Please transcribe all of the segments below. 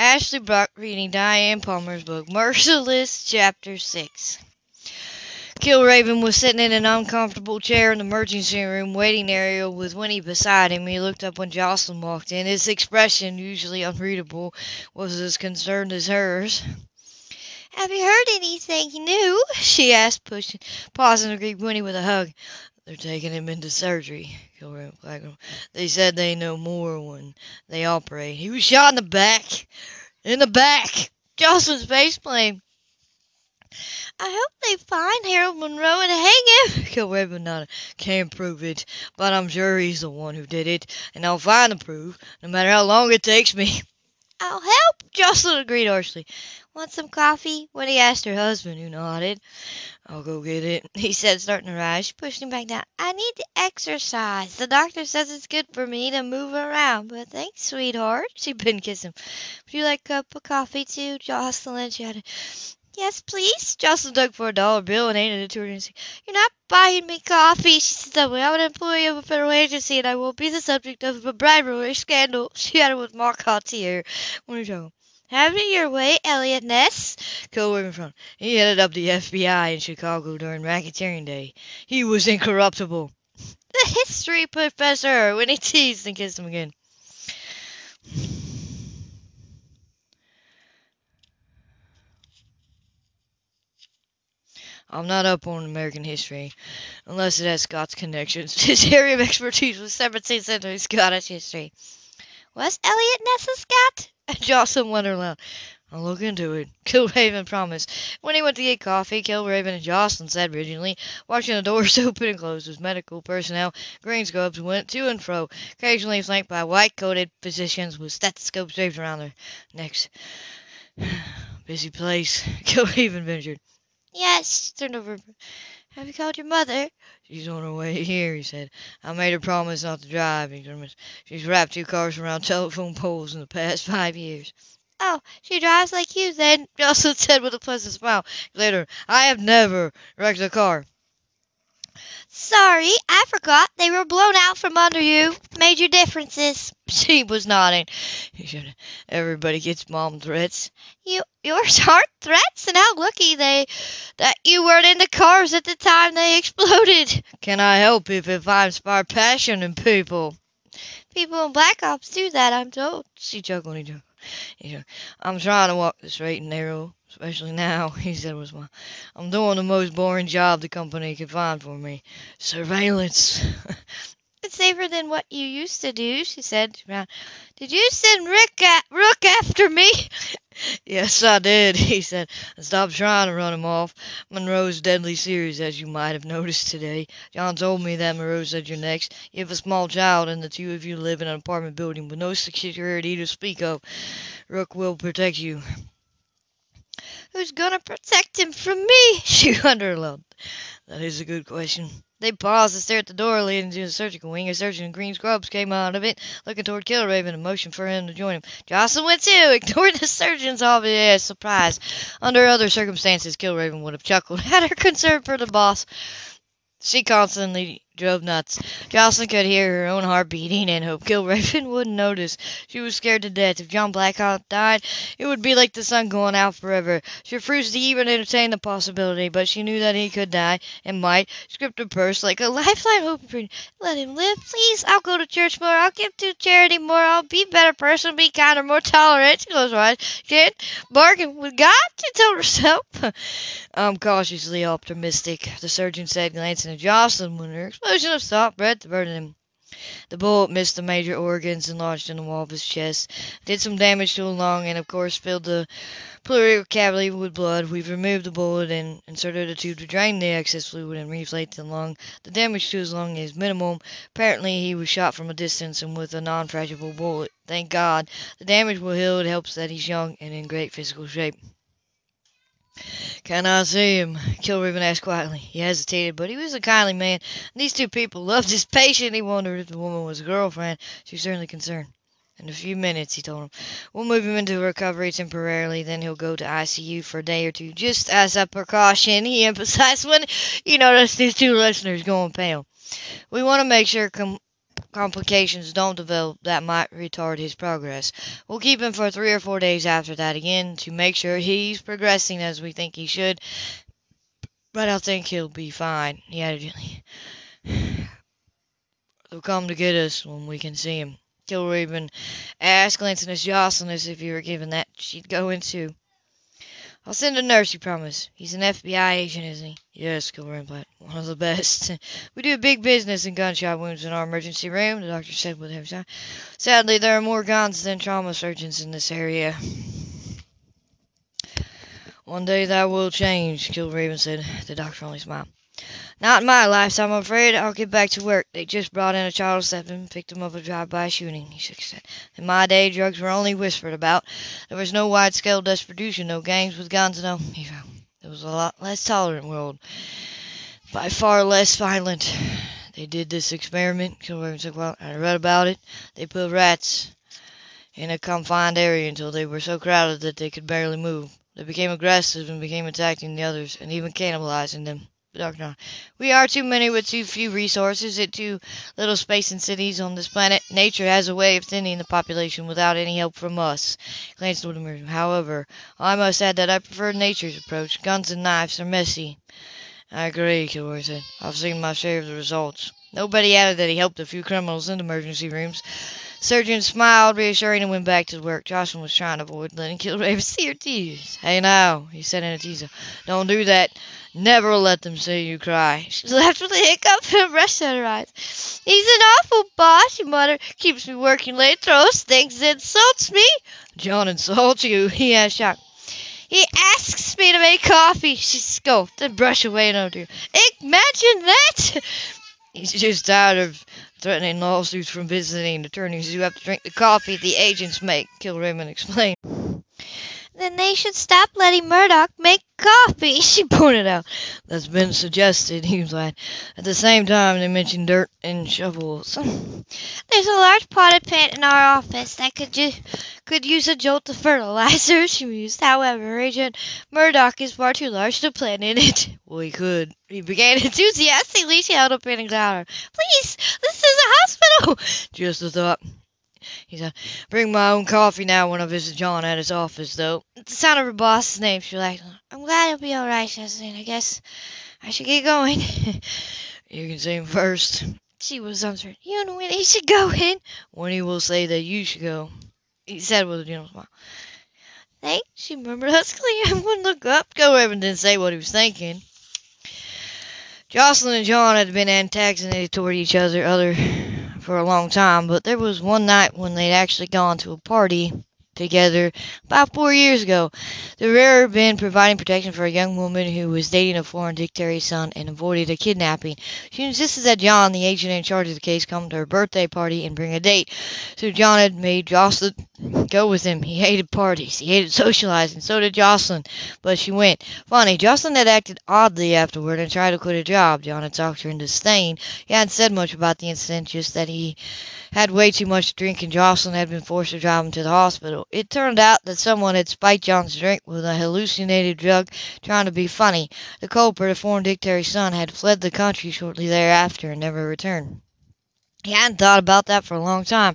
Ashley Brock reading Diana Palmer's book, Merciless, Chapter 6. Kilraven was sitting in an uncomfortable chair in the emergency room waiting area with Winnie beside him. He looked up when Jocelyn walked in. His expression, usually unreadable, was as concerned as hers. Have you heard anything new? she asked, pushing, pausing to greet Winnie with a hug. They're taking him into surgery. They said they know more when they operate. He was shot in the back. In the back. Jocelyn's face flamed. I hope they find Harold Monroe and hang him. Kilraven nodded. Can't prove it, but I'm sure he's the one who did it, and I'll find the proof, no matter how long it takes me. I'll help, Jocelyn agreed harshly. Want some coffee? Winnie asked her husband, who nodded. I'll go get it, he said, starting to rise. She pushed him back down. I need to exercise. The doctor says it's good for me to move around. But thanks, sweetheart. She been kissing him. Would you like a cup of coffee too, Jocelyn? She had Yes, please. Jocelyn dug for a dollar bill and handed it to her. You're not buying me coffee, she said suddenly. I'm an employee of a federal agency and I won't be the subject of a bribery scandal. She added with mock hauteur. When you talking? Have it your way, Eliot Ness. Co-worker from. He headed up the FBI in Chicago during racketeering day. He was incorruptible. The history professor, when he teased and kissed him again. I'm not up on American history, unless it has Scots connections. His area of expertise was 17th century Scottish history. Was Eliot Ness a Scot? Jocelyn wondered aloud. I'll look into it. Kilraven promised. When he went to get coffee, Kilraven and Jocelyn sat rigidly, watching the doors open and close as medical personnel, green scrubs, went to and fro, occasionally flanked by white-coated physicians with stethoscopes draped around their necks. Busy place, Kilraven ventured. Yes, turned over. Have you called your mother? She's on her way here, he said. I made her promise not to drive. She's wrapped two cars around telephone poles in the past five years. Oh, she drives like you then, Jocelyn said with a pleasant smile. Later, I have never wrecked a car. Sorry, I forgot they were blown out from under you. Major differences. She was nodding. Everybody gets mom threats. You, yours aren't threats, and how lucky they that you weren't in the cars at the time they exploded. Can I help if if I inspire passion in people? People in Black Ops do that, I'm told. She chuckled. I'm trying to walk the straight and narrow especially now, he said was my I'm doing the most boring job the company could find for me. Surveillance. it's safer than what you used to do, she said. Did you send Rick at, Rook after me? yes, I did, he said, and stopped trying to run him off. Monroe's deadly serious, as you might have noticed today. John told me that Monroe said you're next. You have a small child, and the two of you live in an apartment building with no security to speak of. Rook will protect you. Who's gonna protect him from me? She wondered aloud. That is a good question. They paused to stare at the door leading to the surgical wing. A surgeon in green scrubs came out of it, looking toward Kilraven and motioned for him to join him. Jocelyn went too, ignored the surgeon's obvious surprise. Under other circumstances, Kilraven would have chuckled at her concern for the boss. She constantly drove nuts. Jocelyn could hear her own heart beating and hoped Kilraven wouldn't notice. She was scared to death. If John Blackhawk died, it would be like the sun going out forever. She refused to even entertain the possibility, but she knew that he could die, and might. She gripped her purse like a lifeline hoping Let him live, please. I'll go to church more. I'll give to charity more. I'll be a better person, be kinder, more tolerant. She her eyes. Can't bargain with God, she told herself. I'm um, cautiously optimistic, the surgeon said, glancing at Jocelyn when her explosion of soft breath averted him. The bullet missed the major organs and lodged in the wall of his chest. Did some damage to the lung and, of course, filled the pleural cavity with blood. We've removed the bullet and inserted a tube to drain the excess fluid and reflate the lung. The damage to his lung is minimal. Apparently, he was shot from a distance and with a non-fragile bullet. Thank God. The damage will heal. It helps that he's young and in great physical shape. Can I see him? Kilraven asked quietly. He hesitated, but he was a kindly man. And these two people loved his patient. He wondered if the woman was a girlfriend. She was certainly concerned. In a few minutes, he told him. We'll move him into recovery temporarily, then he'll go to ICU for a day or two, just as a precaution, he emphasized when you notice these two listeners going pale. We want to make sure com- complications don't develop that might retard his progress. We'll keep him for three or four days after that again to make sure he's progressing as we think he should. But I think he'll be fine, he added gently. They'll come to get us when we can see him. Kilraven asked, glancing at Jocelyn if he were given that she'd go into. I'll send a nurse, you promise. He's an FBI agent, isn't he? Yes, Kilraven replied. One of the best. we do a big business in gunshot wounds in our emergency room, the doctor said with a sigh. Sadly, there are more guns than trauma surgeons in this area. One day that will change, Kilraven said. The doctor only smiled. Not in my lifetime, I'm afraid. I'll get back to work. They just brought in a child of seven, picked him up a drive-by shooting, he head. In my day, drugs were only whispered about. There was no wide-scale distribution, no gangs with guns, no... It was a lot less tolerant world. By far less violent. They did this experiment, I read about it. They put rats in a confined area until they were so crowded that they could barely move. They became aggressive and began attacking the others, and even cannibalizing them. Doctor, we are too many with too few resources at too little space in cities on this planet. Nature has a way of thinning the population without any help from us. Glanced toward the However, I must add that I prefer nature's approach. Guns and knives are messy. I agree, Kilroy said. I've seen my share of the results. Nobody added that he helped a few criminals in the emergency rooms. Surgeon smiled, reassuring, and went back to work. Jocelyn was trying to avoid letting Kilraven see her tears. Hey now, he said in a teaser, don't do that. Never let them see you cry. She laughed with a hiccup and a rush at her eyes. He's an awful boss, she muttered. Keeps me working late, throws things, insults me. John insults you, he asked shocked. He asks me to make coffee, she scoffed and brushed away another tear. Imagine that! He's just tired of threatening lawsuits from visiting attorneys who have to drink the coffee the agents make, Kilraven explained. Then they should stop letting Murdoch make coffee, she pointed out. That's been suggested, he replied. At the same time, they mentioned dirt and shovels. There's a large potted plant in our office that could ju- could use a jolt of fertilizer, she mused. However, Agent Murdoch is far too large to plant in it. Well, he could. He began enthusiastically. She held up a pen and louder. Please, this is a hospital. Just a thought. He said, Bring my own coffee now when I visit John at his office, though. At the sound of her boss's name, she laughed. I'm glad he'll be all right, Jocelyn. I guess I should get going. you can see him first. She was uncertain. You know when he should go in? When he will say that you should go, he said with a gentle smile. Thanks, she murmured huskily. I wouldn't look up. Kilraven didn't say what he was thinking. Jocelyn and John had been antagonistic toward each other, other for a long time, but there was one night when they'd actually gone to a party together about four years ago. The had been providing protection for a young woman who was dating a foreign dictator's son and avoided a kidnapping. She insisted that John, the agent in charge of the case, come to her birthday party and bring a date. So John had made Jocelyn go with him. He hated parties. He hated socializing. So did Jocelyn. But she went. Funny, Jocelyn had acted oddly afterward and tried to quit her job. John had talked her into staying. He hadn't said much about the incident, just that he had way too much to drink and Jocelyn had been forced to drive him to the hospital. It turned out that someone had spiked John's drink with a hallucinated drug, trying to be funny. The culprit, a foreign dictator's son, had fled the country shortly thereafter and never returned. He hadn't thought about that for a long time.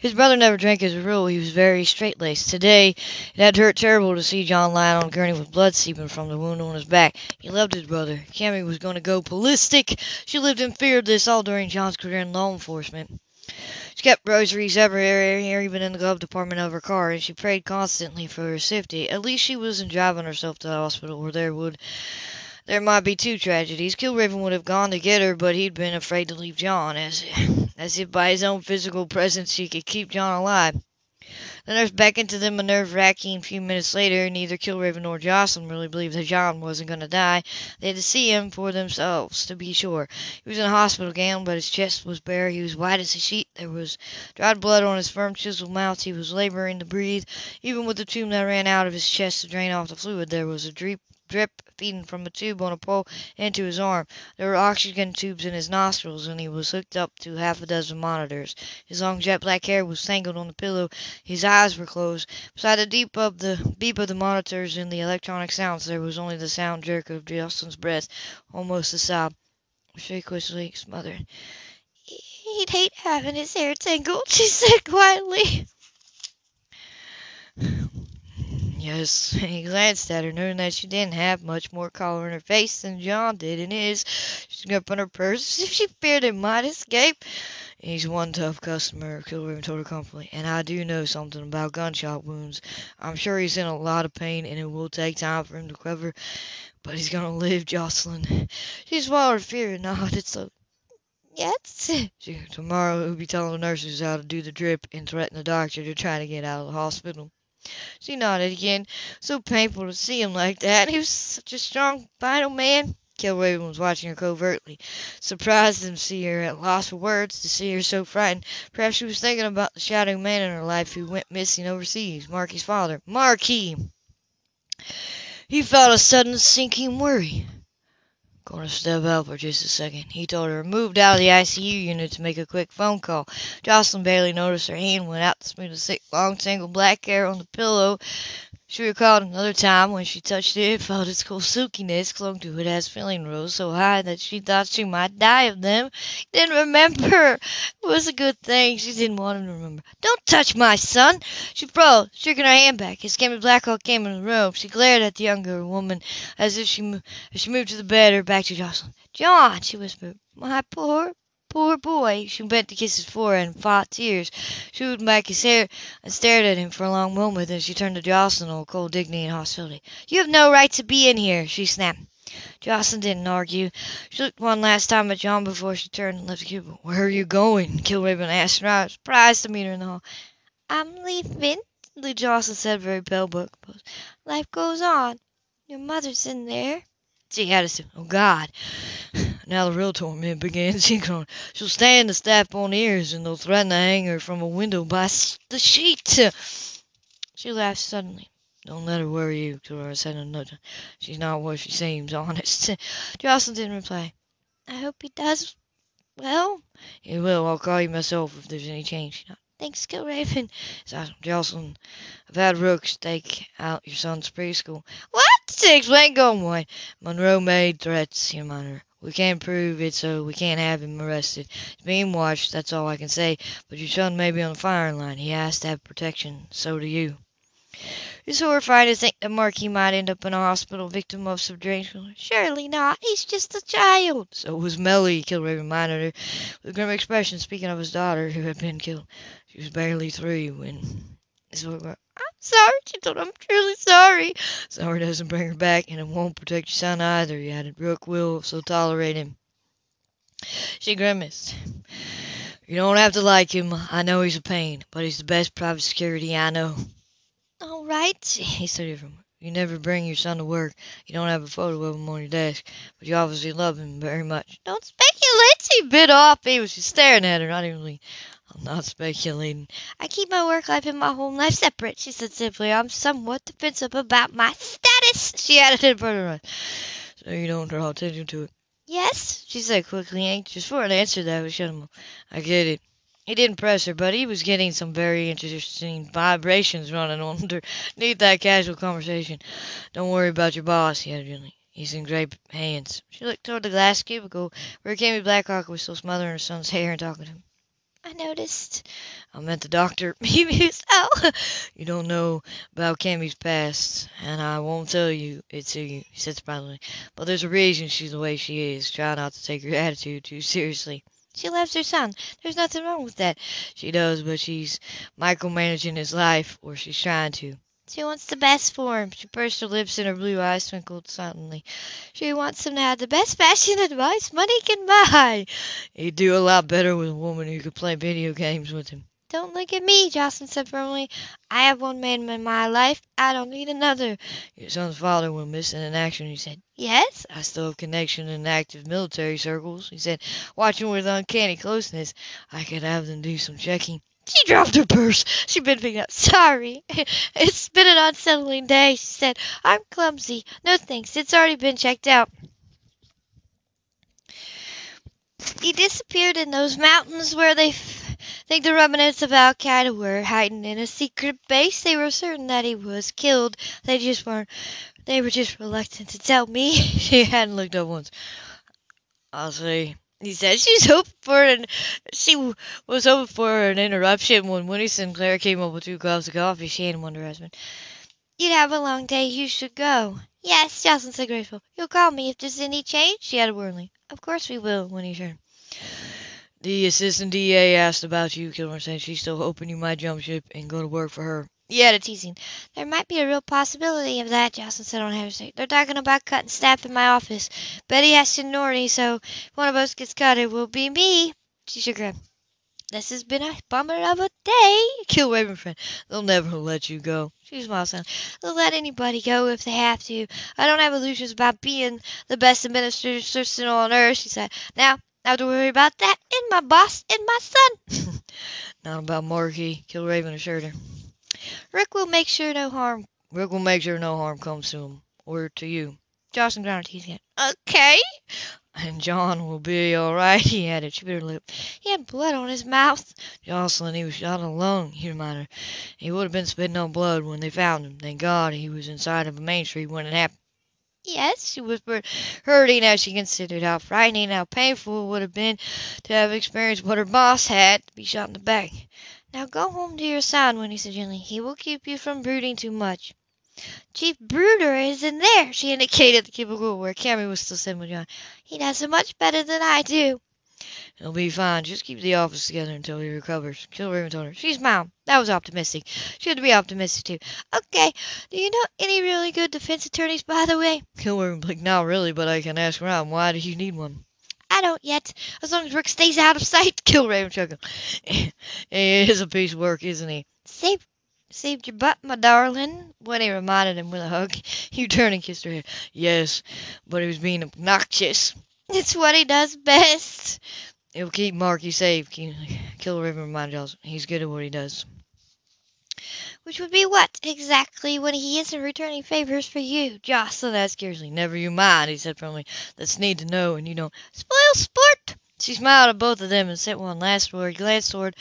His brother never drank as a rule. He was very straight-laced. Today, it had hurt terrible to see John lying on a gurney with blood seeping from the wound on his back. He loved his brother. Cammy was going to go ballistic. She lived in fear of this all during John's career in law enforcement. She kept rosaries everywhere, even in the glove compartment of her car, and she prayed constantly for her safety. At least she wasn't driving herself to the hospital, or there would there might be two tragedies. Kilraven would have gone to get her, but he'd been afraid to leave John, as, as if by his own physical presence he could keep John alive. The nurse beckoned to them a nerve-wracking few minutes later. Neither Kilraven nor Jocelyn really believed that John wasn't going to die. They had to see him for themselves, to be sure. He was in a hospital gown, but his chest was bare. He was white as a sheet. There was dried blood on his firm, chiseled mouth. He was laboring to breathe. Even with the tube that ran out of his chest to drain off the fluid, there was a drip drip feeding from a tube on a pole into his arm. There were oxygen tubes in his nostrils, and he was hooked up to half a dozen monitors. His long jet black hair was tangled on the pillow. His eyes were closed. Beside the deep of the beep of the monitors and the electronic sounds, there was only the sound jerk of Jocelyn's breath, almost a sob. Frequently smothered. He'd hate having his hair tangled, she said quietly. Yes, he glanced at her, noting that she didn't have much more color in her face than John did in his. She up on her purse as if she feared it might escape. He's one tough customer, Kilraven told her comfortably, and I do know something about gunshot wounds. I'm sure he's in a lot of pain, and it will take time for him to recover, but he's gonna live, Jocelyn. She swallowed fear and nodded slowly. Yes? Tomorrow he'll be telling the nurses how to do the drip and threaten the doctor to try to get out of the hospital. She nodded again. So painful to see him like that. He was such a strong, vital man. Kilraven was watching her covertly, surprised to see her at loss for words, to see her so frightened. Perhaps she was thinking about the shadowy man in her life who went missing overseas, Marky's father. Marky! He felt a sudden sinking worry. Gonna step out for just a second, he told her, moved out of the ICU unit to make a quick phone call. Jocelyn barely noticed her hand went out to smooth the thick, long, tangled black hair on the pillow. She recalled another time when she touched it, felt its cool silkiness clung to it as feeling rose so high that she thought she might die of them. Didn't remember. It was a good thing she didn't want him to remember. Don't touch my son! She froze, striking her hand back. As Cammy Blackhawk came in the room, she glared at the younger woman as if she, as she moved to the bed or back to Jocelyn. John, she whispered, my poor, poor boy. She bent to kiss his forehead and fought tears. She smoothed back his hair and stared at him for a long moment. Then she turned to Jocelyn with cold dignity and hostility. You have no right to be in here, she snapped. Jocelyn didn't argue. She looked one last time at John before she turned and left the cubicle. Where are you going? Kilraven asked her. I was surprised to meet her in the hall. I'm leaving, Jocelyn said, very pale but composed. Life goes on. Your mother's in there. She soon. Oh, God. Now the real torment begins. She groaned. She'll stand the staff on ears, and they'll threaten to hang her from a window by the sheet. She laughed suddenly. Don't let her worry you, Dolores said another. She's not what she seems, honest. Jocelyn didn't reply. I hope he does well. He will. I'll call you myself if there's any change. Thanks, Kilraven. So, Jocelyn, I've had Rook stake out your son's preschool. What? To explain, go White. Monroe made threats, reminded her. We can't prove it, so we can't have him arrested. He's being watched, that's all I can say. But your son may be on the firing line. He has to have protection. So do you. It's horrifying to think that Marky might end up in a hospital victim of subterranean. Surely not. He's just a child. So was Melly, Kilraven reminded her, with a grim expression, speaking of his daughter who had been killed. She was barely three when. Sorry, she told him. I'm truly sorry. sorry doesn't bring her back, and it won't protect your son either, he added. Brooke will, so tolerate him. She grimaced. You don't have to like him. I know he's a pain, but he's the best private security I know. All right. He studied from. You never bring your son to work. You don't have a photo of him on your desk, but you obviously love him very much. Don't speculate. She bit off. He was just staring at her, not even really. I'm not speculating. I keep my work life and my home life separate, she said simply. I'm somewhat defensive about my status, she added in front of her. So you don't draw attention to it. Yes, She said quickly, anxious for an answer that him up. I get it. He didn't press her, but he was getting some very interesting vibrations running underneath that casual conversation. Don't worry about your boss, he added gently. He's in great hands. She looked toward the glass cubicle where Cammy Blackhawk was still smothering her son's hair and talking to him. I noticed. I met the doctor. He mused. Oh, you don't know about Cammy's past, and I won't tell you it to you, he said surprisingly. But there's a reason she's the way she is. Try not to take her attitude too seriously. She loves her son. There's nothing wrong with that. She does, but she's micromanaging his life, or she's trying to. She wants the best for him. She pursed her lips and her blue eyes twinkled silently. She wants him to have the best fashion advice money can buy. He'd do a lot better with a woman who could play video games with him. Don't look at me, Jocelyn said firmly. I have one man in my life. I don't need another. Your son's father went missing in action, he said. Yes? I still have connection in active military circles, he said, watching with uncanny closeness. I could have them do some checking. She dropped her purse. She been picking up. Sorry. It's been an unsettling day, she said. I'm clumsy. No thanks. It's already been checked out. He disappeared in those mountains where they think the remnants of Al Qaeda were hiding in a secret base. They were certain that he was killed. They just weren't. They were just reluctant to tell me. She hadn't looked up once. I'll say, He said she's hoping for an she was hoping for an interruption when Winnie Sinclair came up with two cups of coffee. She one to her husband. You'd have a long day. You should go. Yes, Jocelyn said graceful. You'll call me if there's any change, she added warmly. Of course we will, Winnie assured. The assistant DA asked about you, Kilmer said. She's still hoping you might jump ship and go to work for her. He added, teasing. There might be a real possibility of that, Jocelyn said on hesitate. They're talking about cutting staff in my office. Betty has seniority, so if one of us gets cut, it will be me. She shook her head. This has been a bummer of a day. Kilraven friend. They'll never let you go. She smiled son. They'll let anybody go if they have to. I don't have illusions about being the best administrator on earth, she said. Now, I have to worry about that and my boss and my son. Not about Marky, Kilraven assured her. Rick will make sure no harm. Rick will make sure no harm comes to him or to you. Jocelyn ground her teeth again. Okay. And John will be all right, he added. She bit her lip. He had blood on his mouth. Jocelyn, he was shot in the lung, he reminded her. He would have been spitting on blood when they found him. Thank God he was inside of a main street when it happened. Yes, she whispered, hurting as she considered how frightening, how painful it would have been to have experienced what her boss had, to be shot in the back. Now go home to your son, Winnie said gently. He will keep you from brooding too much. Chief Brooder is in there, she indicated the cubicle where Cammy was still sitting with John. He does it much better than I do. He'll be fine. Just keep the office together until he recovers. Kilraven told her. She's mine. That was optimistic. She had to be optimistic, too. Okay. Do you know any really good defense attorneys, by the way? Kilraven blinked. Not really, but I can ask around. Why do you need one? I don't yet. As long as Rick stays out of sight. Kilraven chuckled. he is a piece of work, isn't he? Saved, saved your butt, my darling. Winnie reminded him with a hug. He turned and kissed her head. Yes, but he was being obnoxious. It's what he does best. He'll keep Marky safe. Kilraven reminded Jocelyn. He's good at what he does. Which would be what, exactly, when he isn't returning favors for you? Jocelyn asked curiously. Never you mind, he said firmly. That's need to know, and you don't spoil sport. She smiled at both of them and sent one last word, glanced toward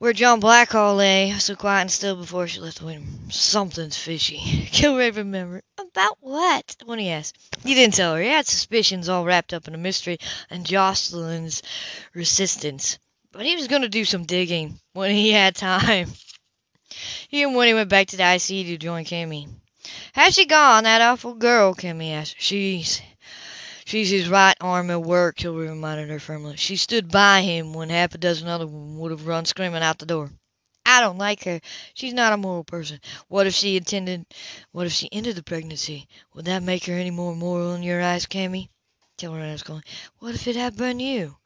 where John Blackhawk lay, so quiet and still before she left the window. Something's fishy. Kilraven remembered. About what? When he asked. He didn't tell her. He had suspicions all wrapped up in a mystery and Jocelyn's resistance. But he was going to do some digging when he had time. He and Winnie went back to the IC to join Cammy. Has she gone, that awful girl? Cammy asked. She's She's his right arm at work, Kilroy reminded her firmly. She stood by him when half a dozen other women would have run screaming out the door. I don't like her. She's not a moral person. What if she intended, what if she ended the pregnancy? Would that make her any more moral in your eyes, Cammy? Tell her I was going. What if it had been you?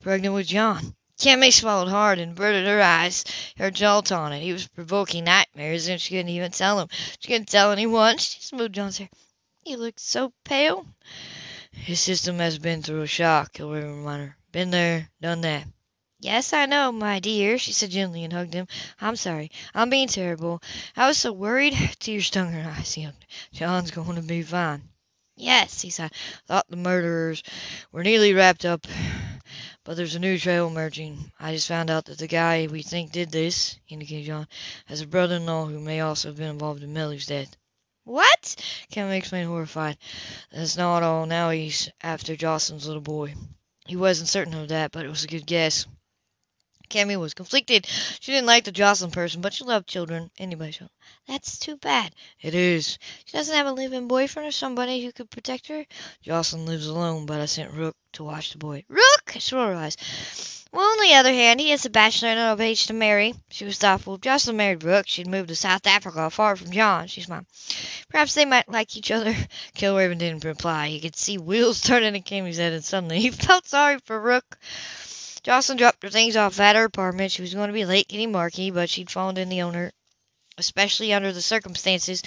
Pregnant with John? Cammy swallowed hard and averted her eyes. Her jaw taunted. He was provoking nightmares, and she couldn't even tell him. She couldn't tell anyone. She smoothed John's hair. He looked so pale. His system has been through a shock, Kilraven reminded her. Been there, done that. Yes, I know, my dear, she said gently and hugged him. I'm sorry. I'm being terrible. I was so worried. Tears stung her eyes. He. John's going to be fine. Yes, he sighed. Thought the murderers were nearly wrapped up. But there's a new trail emerging. I just found out that the guy we think did this, indicated John, has a brother-in-law who may also have been involved in Millie's death. What? Cammy explained, horrified. That's not all. Now he's after Jocelyn's little boy. He wasn't certain of that, but it was a good guess. Cammy was conflicted. She didn't like the Jocelyn person, but she loved children. Anybody should. That's too bad. It is. She doesn't have a live-in boyfriend or somebody who could protect her. Jocelyn lives alone, but I sent Rook to watch the boy. Rook! She rolled eyes. Well, on the other hand, he is a bachelor and of age to marry. She was thoughtful. Jocelyn married Rook, she'd move to South Africa, far from John. She smiled. Perhaps they might like each other. Kilraven didn't reply. He could see wheels turning in Cammy's head, and suddenly he felt sorry for Rook. Jocelyn dropped her things off at her apartment. She was going to be late getting Marky, but she'd phoned in the owner, especially under the circumstances.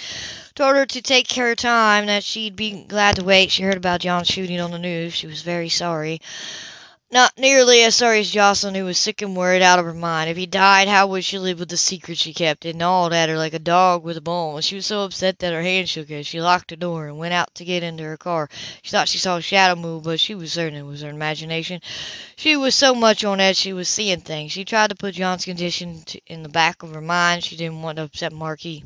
Told her to take her time, that she'd be glad to wait. She heard about John's shooting on the news. She was very sorry. Not nearly as sorry as Jocelyn, who was sick and worried out of her mind. If he died, how would she live with the secret she kept? It gnawed at her like a dog with a bone. She was so upset that her hand shook as she locked the door and went out to get into her car. She thought she saw a shadow move, but she was certain it was her imagination. She was so much on edge she was seeing things. She tried to put John's condition in the back of her mind. She didn't want to upset Marky.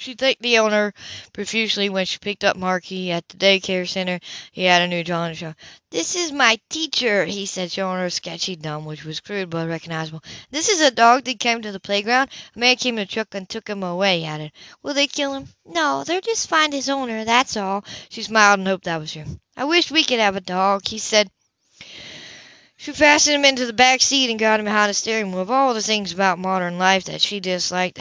She thanked the owner profusely when she picked up Marky at the daycare center. He had a new to show. "This is my teacher," he said, showing her a sketchy dumb, which was crude but recognizable. "This is a dog that came to the playground. A man came in a truck and took him away," he added. "Will they kill him?" "No, they'll just find his owner, that's all." She smiled and hoped that was true. "I wish we could have a dog," he said. She fastened him into the back seat and got him behind the steering wheel. Of all the things about modern life that she disliked,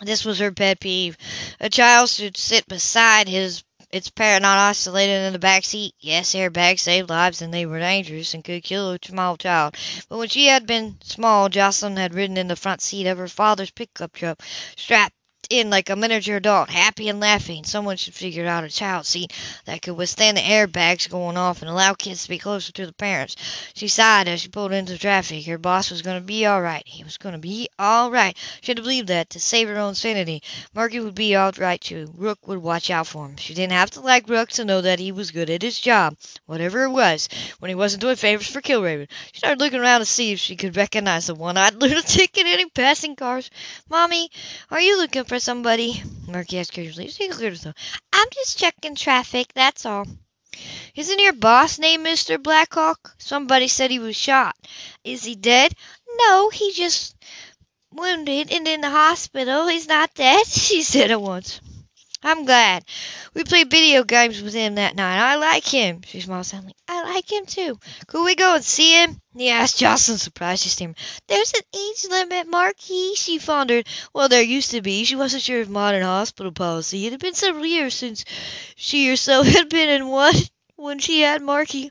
this was her pet peeve. A child should sit beside his its parent, not isolated in the back seat. Yes, airbags saved lives and they were dangerous and could kill a small child. But when she had been small, Jocelyn had ridden in the front seat of her father's pickup truck, strapped in like a miniature adult, happy and laughing. Someone should figure out a child seat that could withstand the airbags going off and allow kids to be closer to the parents. She sighed as she pulled into traffic. Her boss was going to be all right. He was going to be all right. She had to believe that to save her own sanity. Marky would be all right too. Rook would watch out for him. She didn't have to like Rook to know that he was good at his job, whatever it was, when he wasn't doing favors for Kilraven. She started looking around to see if she could recognize the one-eyed lunatic in any passing cars. Mommy, are you looking for somebody? Marky asked curiously. I'm just checking traffic, that's all. Isn't your boss named Mr. Blackhawk? Somebody said he was shot. Is he dead? No, he just wounded and in the hospital. He's not dead, she said at once. I'm glad. We played video games with him that night. I like him. She smiled suddenly. I like him too. Could we go and see him? He asked Jocelyn, surprised. She stammered. There's an age limit, Marky. She pondered. Well, there used to be. She wasn't sure of modern hospital policy. It had been several years since she herself had been in one when she had Marky.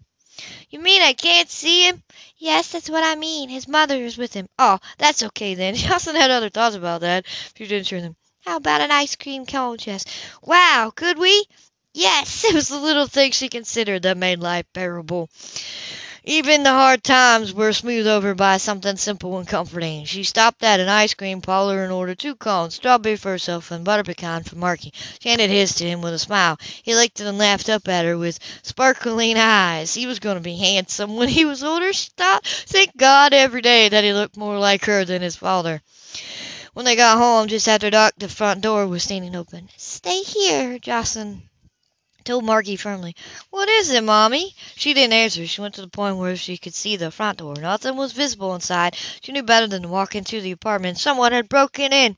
You mean I can't see him? Yes, that's what I mean. His mother is with him. Oh, that's okay then. Jocelyn had other thoughts about that. She didn't share them. How about an ice cream cone chest? Wow, could we? Yes, it was the little things she considered that made life bearable. Even the hard times were smoothed over by something simple and comforting. She stopped at an ice cream parlor and ordered two cones, strawberry for herself and butter pecan for Marky. She handed his to him with a smile. He licked it and laughed up at her with sparkling eyes. He was going to be handsome when he was older, she thought. Thank God every day that he looked more like her than his father. When they got home just after dark, the front door was standing open. Stay here, Jocelyn told Marky firmly. What is it, Mommy? She didn't answer. She went to the point where she could see the front door. Nothing was visible inside. She knew better than to walk into the apartment. Someone had broken in.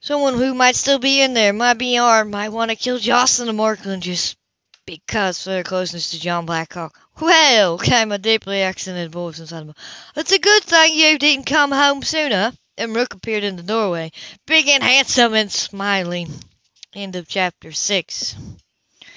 Someone who might still be in there, might be armed, might want to kill Jocelyn and Markland just because of their closeness to John Blackhawk. Well, came a deeply accented voice inside him. It's a good thing you didn't come home sooner. And Rook appeared in the doorway, big and handsome and smiling. End of chapter 6.